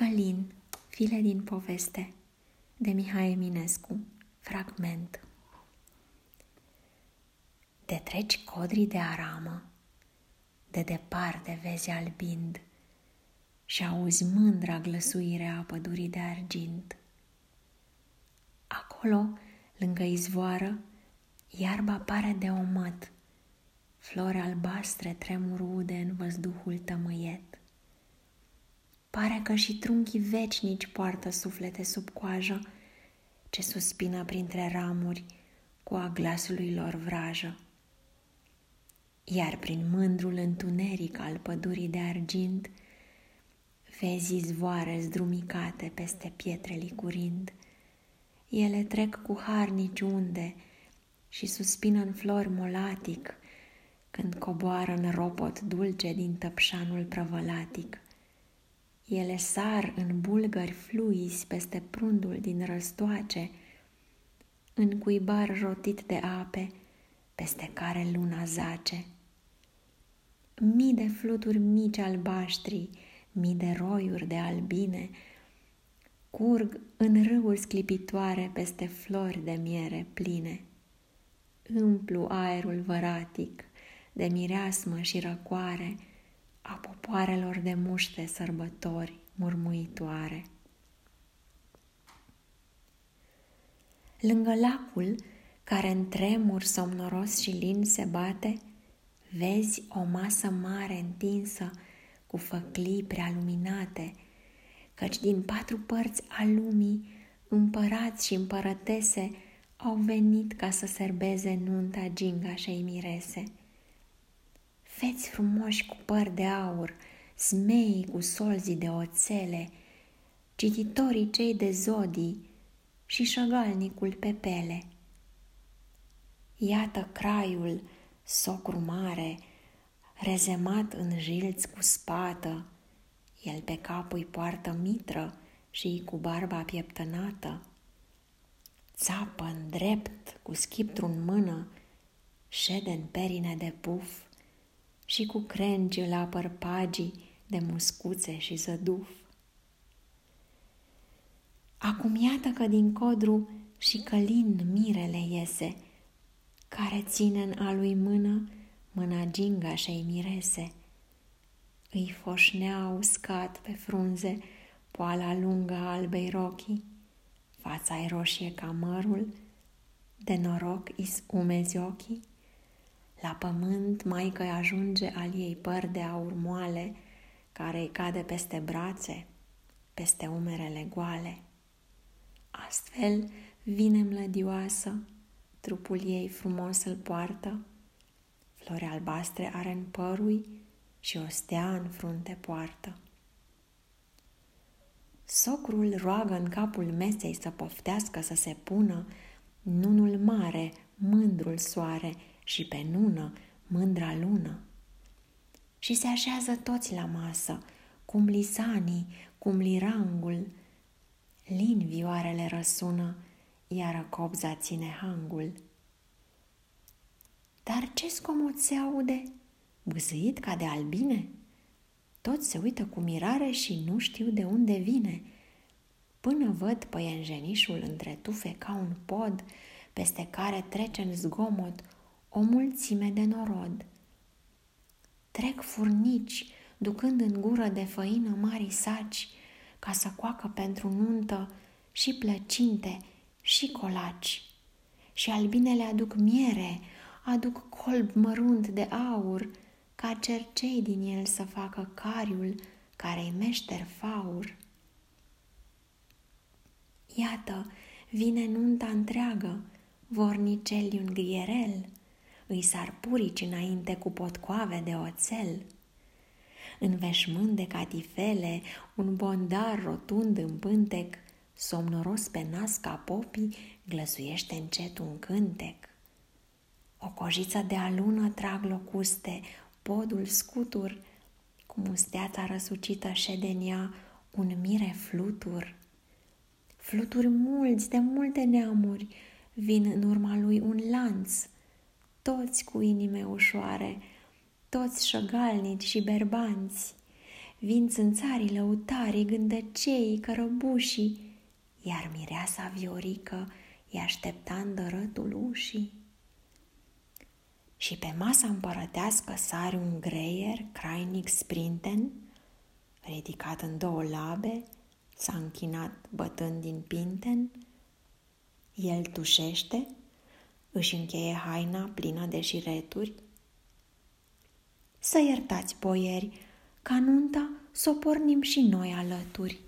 Călin, file din poveste, de Mihai Eminescu, fragment. De treci codrii de aramă, de departe vezi albind și auzi mândra glăsuire a pădurii de argint. Acolo, lângă izvoară, iarba pare de omăt, flori albastre tremur ude în văzduhul tămâiet. Pare că și trunchii vecinici poartă suflete sub coajă, ce suspină printre ramuri cu a glasului lor vrajă. Iar prin mândrul întuneric al pădurii de argint, vezi izvoare zdrumicate peste pietre licurind. Ele trec cu harnici unde și suspină în flori molatic, când coboară în ropot dulce din tăpșanul prăvălatic – ele sar în bulgări fluizi peste prundul din răstoace, în cuibar rotit de ape, peste care luna zace. Mii de fluturi mici albaștri, mii de roiuri de albine, curg în râuri sclipitoare peste flori de miere pline. Împlu aerul văratic de mireasmă și răcoare, a popoarelor de muște sărbători murmuitoare. Lângă lacul, care în tremur somnoros și lin se bate, vezi o masă mare întinsă cu făclii prea luminate, căci din patru părți a lumii împărați și împărătese au venit ca să serbeze nunta gingașei mirese – feți frumoși cu păr de aur, smei cu solzii de oțele, cititorii cei de zodii și șăgalnicul pepele. Iată craiul, socru mare, rezemat în jilți cu spată, el pe cap îi poartă mitră și cu barba pieptănată. Țapă în drept, cu schiptru în mână, șede în perine de puf, și cu crengi la părpagii de muscuțe și zăduf. Acum iată că din codru și călin mirele iese, care ține în a lui mână mâna gingașei mirese. Îi foșnea uscat pe frunze poala lungă a albei rochii, fața-i roșie ca mărul, de noroc is umezi ochii, la pământ maică ajunge al ei păr de aur moale, care îi cade peste brațe, peste umerele goale. Astfel vine mlădioasă, trupul ei frumos îl poartă, flori albastre are în părui și o stea în frunte poartă. Socrul roagă în capul mesei să poftească să se pună nunul mare, mândrul soare, și pe nună mândra lună. Și se așează toți la masă, cum lisanii, cum lirangul. Lin vioarele răsună, iar copza ține hangul. Dar ce scomot se aude? Bâzâit ca de albine? Toți se uită cu mirare și nu știu de unde vine. Până văd păienjenișul între tufe ca un pod, peste care trece în zgomot o mulțime de norod. Trec furnici, ducând în gură de făină mari saci, ca să coacă pentru nuntă și plăcinte și colaci. Și albinele aduc miere, aduc colb mărunt de aur, ca cercei din el să facă cariul care-i meșter faur. Iată, vine nunta întreagă, vorniceli un grierel, îi sar purici înainte cu potcoave de oțel. În veșmânt de catifele, un bondar rotund în pântec, somnoros pe nas ca popii, glăsuiește încet un cântec. O cojiță de alună trag locuste, podul scutur, cu musteața răsucită ședenia un mire flutur. Fluturi mulți de multe neamuri, vin în urma lui un lanț, toți cu inime ușoare, toți șăgalnici și berbanți, vin țânțarii lăutarii, gândăceii, cărăbușii, iar mireasa viorică îi aștepta în dărătul ușii. Și pe masa împărătească sare un greier crainic sprinten, ridicat în două labe, s-a închinat bătând din pinten, el tușește, își încheie haina plină de șireturi. Să iertați, boieri, ca nunta să o pornim și noi alături.